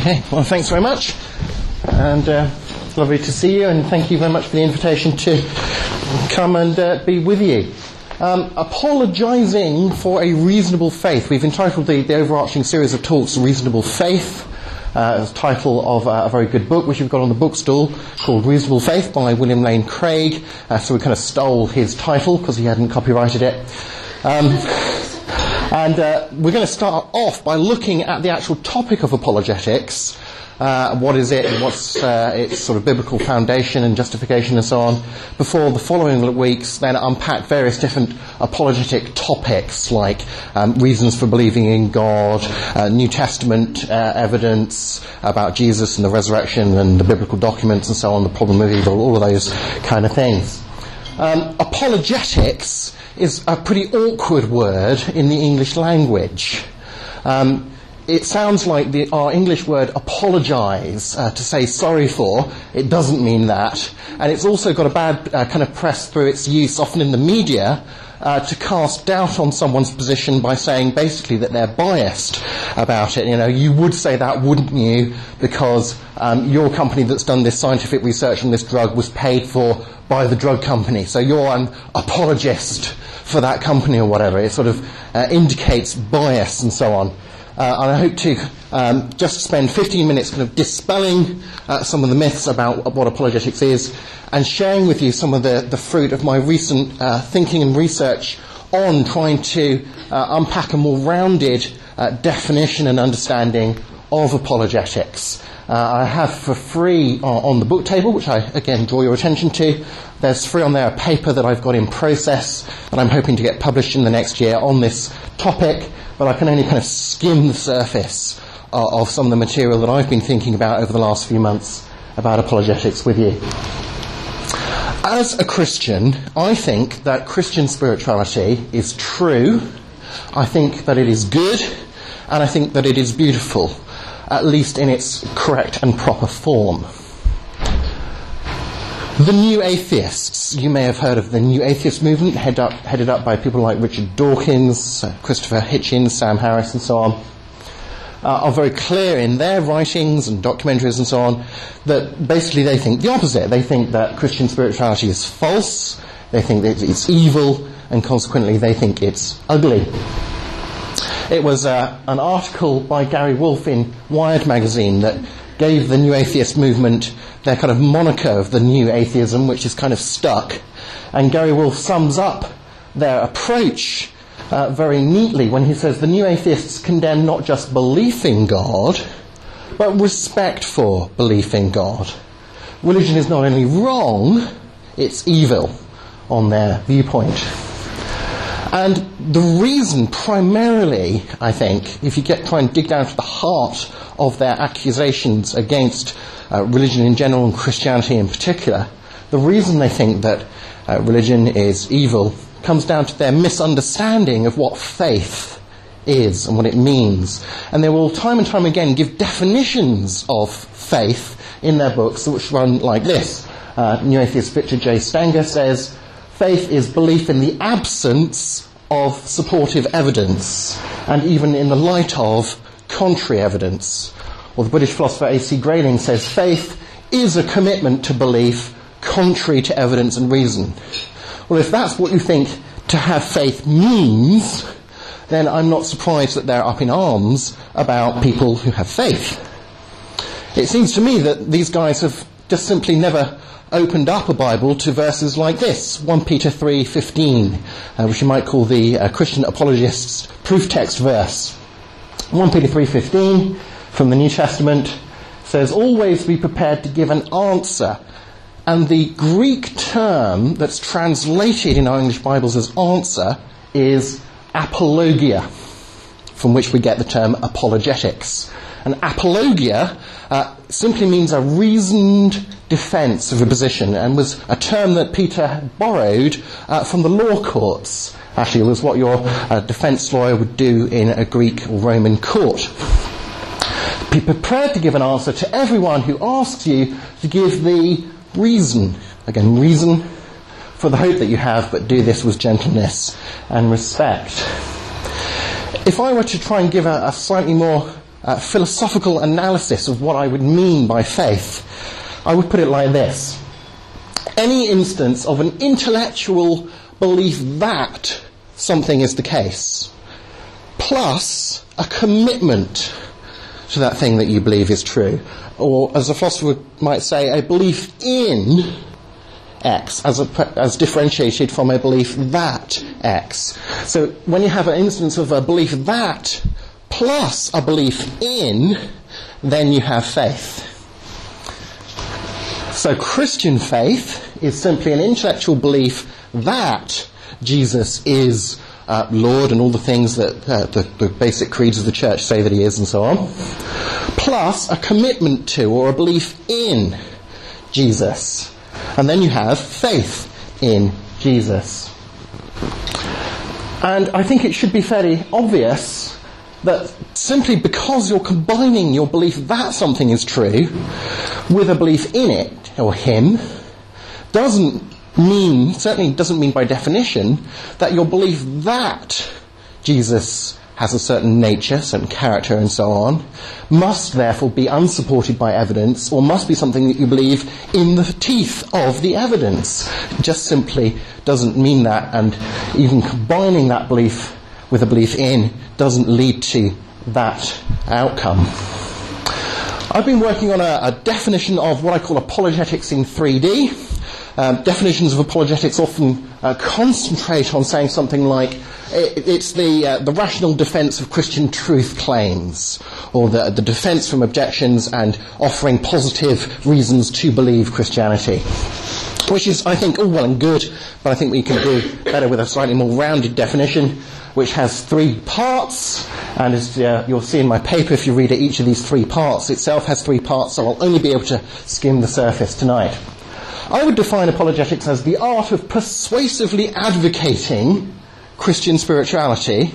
Okay, well, thanks very much. And uh, lovely to see you, and thank you very much for the invitation to come and uh, be with you. Um, apologising for a reasonable faith. We've entitled the, the overarching series of talks Reasonable Faith. Uh, as title of uh, a very good book which we've got on the bookstall called Reasonable Faith by William Lane Craig. Uh, so we kind of stole his title because he hadn't copyrighted it. Um, and uh, we're going to start off by looking at the actual topic of apologetics. Uh, what is it what's uh, its sort of biblical foundation and justification and so on, before the following weeks then unpack various different apologetic topics like um, reasons for believing in God, uh, New Testament uh, evidence about Jesus and the resurrection and the biblical documents and so on, the problem of evil, all of those kind of things. Um, apologetics is a pretty awkward word in the English language. Um, it sounds like the, our English word apologise, uh, to say sorry for. It doesn't mean that. And it's also got a bad uh, kind of press through its use, often in the media, uh, to cast doubt on someone's position by saying basically that they're biased about it. You know, you would say that, wouldn't you? Because um, your company that's done this scientific research on this drug was paid for by the drug company. So you're an apologist for that company or whatever. It sort of uh, indicates bias and so on. Uh, and I hope to um, just spend 15 minutes kind of dispelling uh, some of the myths about what apologetics is and sharing with you some of the, the fruit of my recent uh, thinking and research on trying to unpack a more rounded definition and understanding of apologetics. Uh, I have for free on the book table, which I again draw your attention to. There's free on there a paper that I've got in process that I'm hoping to get published in the next year on this topic but I can only kind of skim the surface of, of some of the material that I've been thinking about over the last few months about apologetics with you. As a Christian, I think that Christian spirituality is true. I think that it is good, and I think that it is beautiful, at least in its correct and proper form. The New Atheists. You may have heard of the New Atheist movement, head up, headed up by people like Richard Dawkins, uh, Christopher Hitchens, Sam Harris, and so on. Uh, are very clear in their writings and documentaries and so on that basically they think the opposite. They think that Christian spirituality is false, they think that it's evil, and consequently they think it's ugly. It was uh, an article by Gary Wolf in Wired magazine that gave the New Atheist movement their kind of moniker of the New Atheism, which is kind of stuck. And Gary Wolf sums up their approach uh, very neatly when he says the New Atheists condemn not just belief in God, but respect for belief in God. Religion is not only wrong, it's evil on their viewpoint. And the reason, primarily, I think, if you get try and dig down to the heart of their accusations against uh, religion in general and Christianity in particular, the reason they think that uh, religion is evil comes down to their misunderstanding of what faith is and what it means. And they will time and time again give definitions of faith in their books which run like this. Uh, New Atheist Victor J. Stenger says, faith is belief in the absence of supportive evidence and even in the light of contrary evidence. Or the British philosopher A.C. Grayling says faith is a commitment to belief contrary to evidence and reason. Well, if that's what you think to have faith means, then I'm not surprised that they're up in arms about people who have faith. It seems to me that these guys have just simply never opened up a Bible to verses like this, 1 Peter 3:15, uh, which you might call the uh, Christian apologists proof text verse. 1 Peter 3:15 from the New Testament says always be prepared to give an answer. And the Greek term that's translated in our English Bibles as answer is apologia, from which we get the term apologetics. And apologia uh, simply means a reasoned defense of a position and was a term that Peter borrowed uh, from the law courts. Actually, it was what your uh, defense lawyer would do in a Greek or Roman court. Be prepared to give an answer to everyone who asks you to give the reason. Again, reason for the hope that you have, but do this with gentleness and respect. If I were to try and give a, a slightly more uh, philosophical analysis of what I would mean by faith, I would put it like this. Any instance of an intellectual belief that something is the case, plus a commitment to that thing that you believe is true. Or, as a philosopher might say, a belief in X as, a, as differentiated from a belief that X. So when you have an instance of a belief that plus a belief in, then you have faith. So Christian faith is simply an intellectual belief that Jesus is uh, Lord and all the things that uh, the, the basic creeds of the church say that he is and so on, plus a commitment to or a belief in Jesus. And then you have faith in Jesus. And I think it should be fairly obvious that simply because you're combining your belief that something is true with a belief in it, or him, doesn't mean, certainly doesn't mean by definition, that your belief that Jesus has a certain nature, certain character, and so on, must therefore be unsupported by evidence, or must be something that you believe in the teeth of the evidence. Just simply doesn't mean that, and even combining that belief with a belief in doesn't lead to that outcome. I've been working on a, a definition of what I call apologetics in 3D. Um, definitions of apologetics often uh, concentrate on saying something like it, it's the, uh, the rational defense of Christian truth claims, or the, the defense from objections and offering positive reasons to believe Christianity. Which is, I think, all well and good, but I think we can do better with a slightly more rounded definition, which has three parts, and as uh, you'll see in my paper, if you read it, each of these three parts itself has three parts, so I'll only be able to skim the surface tonight. I would define apologetics as the art of persuasively advocating Christian spirituality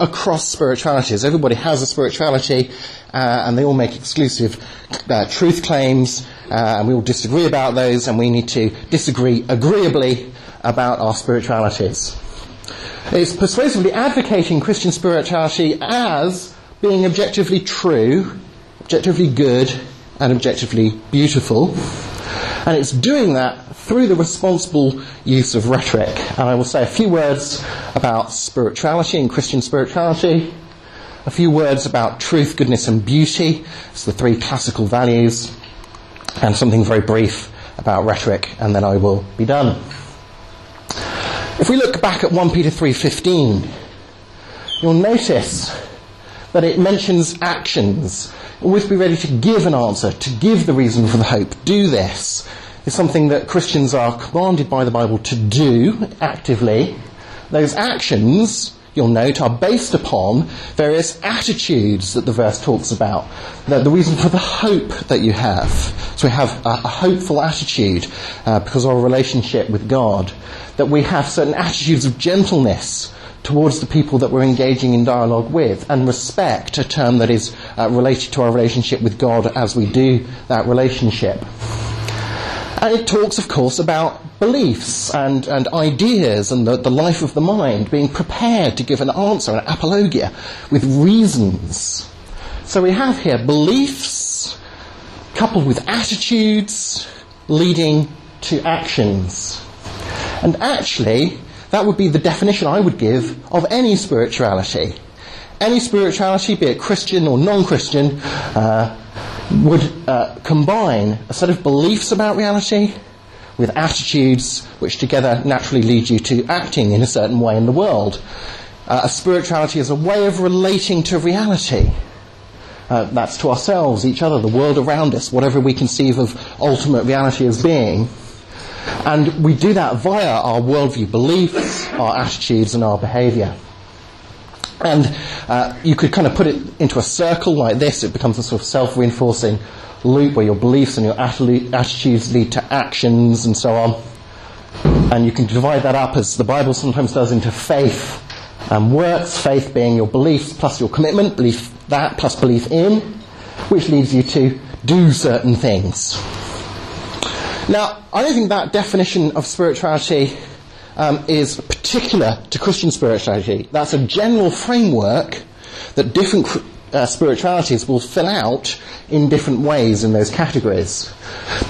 across spiritualities. Everybody has a spirituality, uh, and they all make exclusive uh, truth claims, uh, and we all disagree about those, and we need to disagree agreeably about our spiritualities. It's persuasively advocating Christian spirituality as being objectively true, objectively good, and objectively beautiful. And it's doing that through the responsible use of rhetoric. And I will say a few words about spirituality and Christian spirituality, a few words about truth, goodness, and beauty. It's the three classical values, and something very brief about rhetoric, and then I will be done. If we look back at 1 Peter 3:15, you'll notice that it mentions actions Always be ready to give an answer, to give the reason for the hope. Do this. Is something that Christians are commanded by the Bible to do actively. Those actions, you'll note, are based upon various attitudes that the verse talks about. The, the reason for the hope that you have. So we have a, a hopeful attitude uh, because of our relationship with God. That we have certain attitudes of gentleness towards the people that we're engaging in dialogue with, and respect, a term that is uh, related to our relationship with God as we do that relationship. And it talks, of course, about beliefs and, and ideas and the, the life of the mind, being prepared to give an answer, an apologia, with reasons. So we have here beliefs coupled with attitudes leading to actions. And actually, that would be the definition I would give of any spirituality. Any spirituality, be it Christian or non Christian, uh, would uh, combine a set of beliefs about reality with attitudes which together naturally lead you to acting in a certain way in the world. Uh, a spirituality is a way of relating to reality. Uh, that's to ourselves, each other, the world around us, whatever we conceive of ultimate reality as being. And we do that via our worldview beliefs, our attitudes, and our behaviour. And uh, you could kind of put it into a circle like this. It becomes a sort of self reinforcing loop where your beliefs and your attitudes lead to actions and so on. And you can divide that up, as the Bible sometimes does, into faith and works. Faith being your beliefs plus your commitment, belief that plus belief in, which leads you to do certain things. Now, I don't think that definition of spirituality um, is particular to Christian spirituality. That's a general framework that different uh, spiritualities will fill out in different ways in those categories.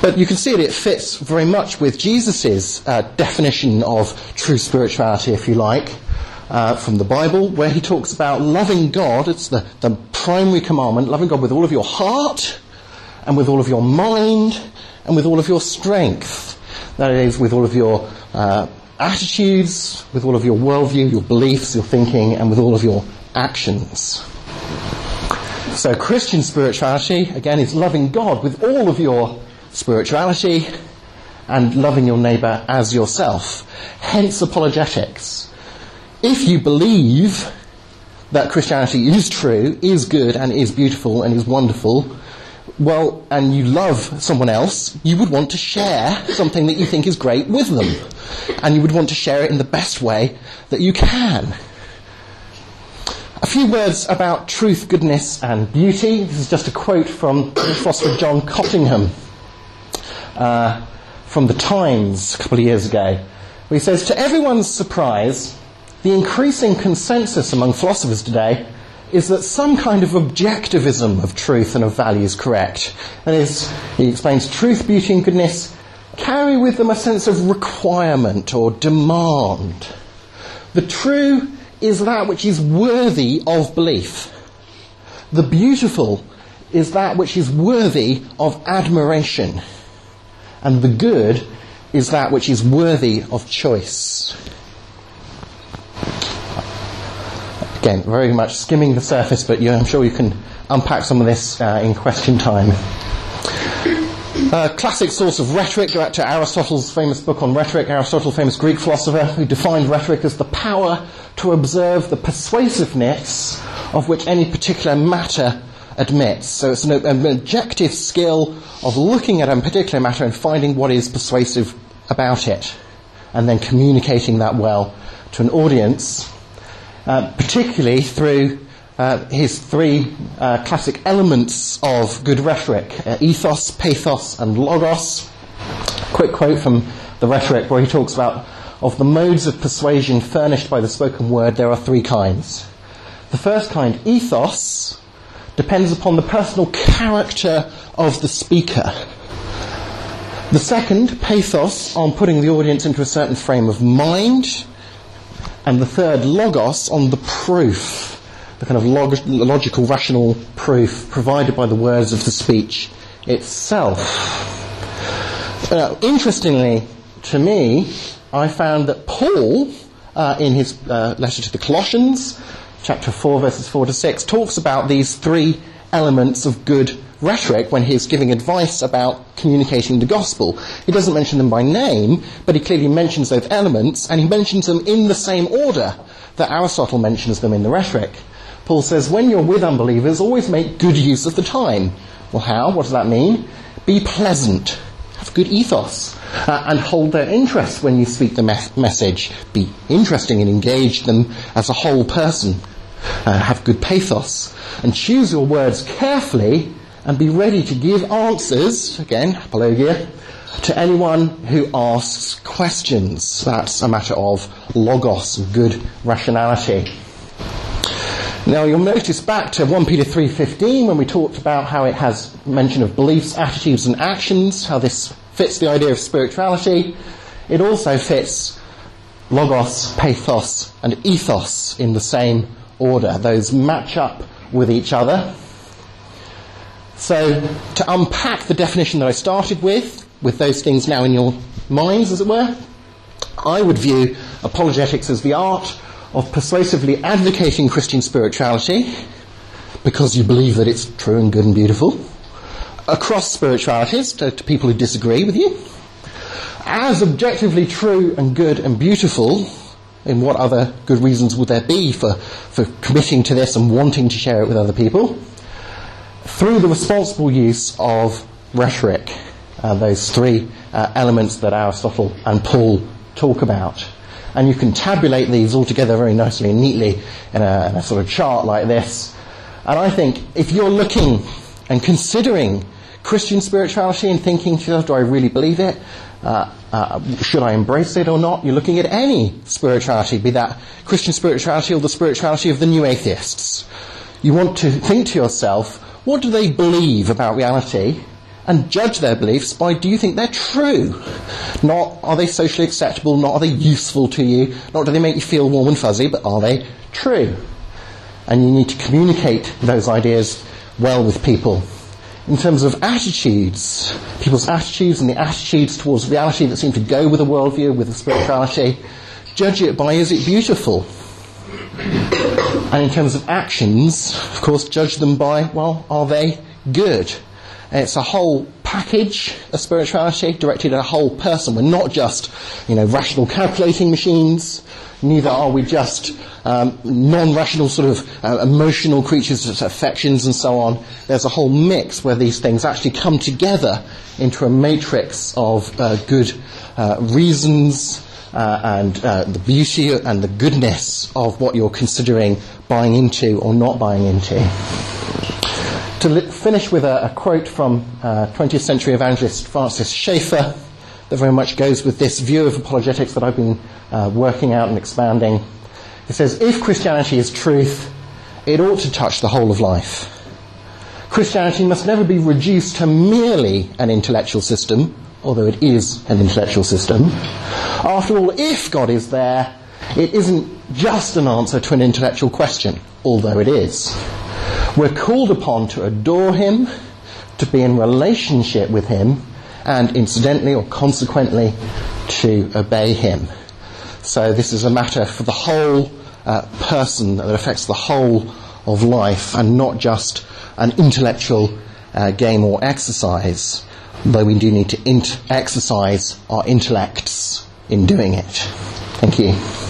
But you can see that it fits very much with Jesus' uh, definition of true spirituality, if you like, uh, from the Bible, where he talks about loving God. It's the, the primary commandment, loving God with all of your heart, and with all of your mind, and with all of your strength. That is, with all of your uh, attitudes, with all of your worldview, your beliefs, your thinking, and with all of your actions. So, Christian spirituality, again, is loving God with all of your spirituality and loving your neighbour as yourself. Hence, apologetics. If you believe that Christianity is true, is good, and is beautiful, and is wonderful, well, and you love someone else, you would want to share something that you think is great with them. And you would want to share it in the best way that you can. A few words about truth, goodness, and beauty. This is just a quote from philosopher John Cottingham uh, from the Times a couple of years ago, where he says, To everyone's surprise, the increasing consensus among philosophers today is that some kind of objectivism of truth and of value is correct. Is, he explains truth, beauty, and goodness carry with them a sense of requirement or demand. The true is that which is worthy of belief. The beautiful is that which is worthy of admiration. And the good is that which is worthy of choice. Again, very much skimming the surface, but I'm sure you can unpack some of this uh, in question time. Uh, classic source of rhetoric, go back to Aristotle's famous book on rhetoric, Aristotle, famous Greek philosopher, who defined rhetoric as the power to observe the persuasiveness of which any particular matter admits. So it's an, an objective skill of looking at a particular matter and finding what is persuasive about it, and then communicating that well to an audience uh, particularly through uh, his three uh, classic elements of good rhetoric uh, ethos, pathos, and logos. Quick quote from the rhetoric where he talks about of the modes of persuasion furnished by the spoken word, there are three kinds. The first kind, ethos, depends upon the personal character of the speaker. The second, pathos, on putting the audience into a certain frame of mind and the third, logos, on the proof, the kind of log- logical, rational proof provided by the words of the speech itself. Uh, interestingly, to me, I found that Paul, uh, in his uh, letter to the Colossians, chapter 4, verses 4 to 6, talks about these three elements of good rhetoric when he's giving advice about communicating the gospel. He doesn't mention them by name, but he clearly mentions those elements, and he mentions them in the same order that Aristotle mentions them in the rhetoric. Paul says, when you're with unbelievers, always make good use of the time. Well, how? What does that mean? Be pleasant. Have good ethos. Uh, and hold their interest when you speak the me- message. Be interesting and engage them as a whole person. Uh, have good pathos. And choose your words carefully and be ready to give answers, again, apologia, to anyone who asks questions. That's a matter of logos, good rationality. Now you'll notice back to 1 Peter 3.15 when we talked about how it has mention of beliefs, attitudes and actions, how this fits the idea of spirituality. It also fits logos, pathos and ethos in the same order. Those match up with each other. So, to unpack the definition that I started with, with those things now in your minds, as it were, I would view apologetics as the art of persuasively advocating Christian spirituality because you believe that it's true and good and beautiful across spiritualities to, to people who disagree with you as objectively true and good and beautiful in what other good reasons would there be for, for committing to this and wanting to share it with other people through the responsible use of rhetoric, uh, those three uh, elements that Aristotle and Paul talk about. And you can tabulate these all together very nicely and neatly in a, in a sort of chart like this. And I think if you're looking and considering Christian spirituality and thinking, to yourself, do I really believe it? Uh, uh, should I embrace it or not? You're looking at any spirituality, be that Christian spirituality or the spirituality of the new atheists You want to think to yourself, what do they believe about reality? And judge their beliefs by do you think they're true? Not are they socially acceptable, not are they useful to you, not do they make you feel warm and fuzzy, but are they true? And you need to communicate those ideas well with people. In terms of attitudes, people's attitudes and the attitudes towards reality that seem to go with a worldview, with a spirituality, judge it by is it beautiful? And in terms of actions, of course, judge them by, well, are they good? And it's a whole package of spirituality directed at a whole person. We're not just, you know, rational calculating machines. Neither are we just um, non-rational sort of uh, emotional creatures affections and so on. There's a whole mix where these things actually come together into a matrix of uh, good uh, reasons uh, and uh, the beauty and the goodness of what you're considering buying into or not buying into. To li- finish with a, a quote from 20th uh, century evangelist Francis Schaeffer that very much goes with this view of apologetics that I've been uh, working out and expanding. It says, if Christianity is truth, it ought to touch the whole of life. Christianity must never be reduced to merely an intellectual system, although it is an intellectual system. After all, if God is there, it isn't just an answer to an intellectual question, although it is. We're called upon to adore Him, to be in relationship with Him, and incidentally or consequently, to obey Him. So this is a matter for the whole uh, person that affects the whole of life and not just an intellectual uh, game or exercise, though we do need to int- exercise our intellects in doing it. Thank you.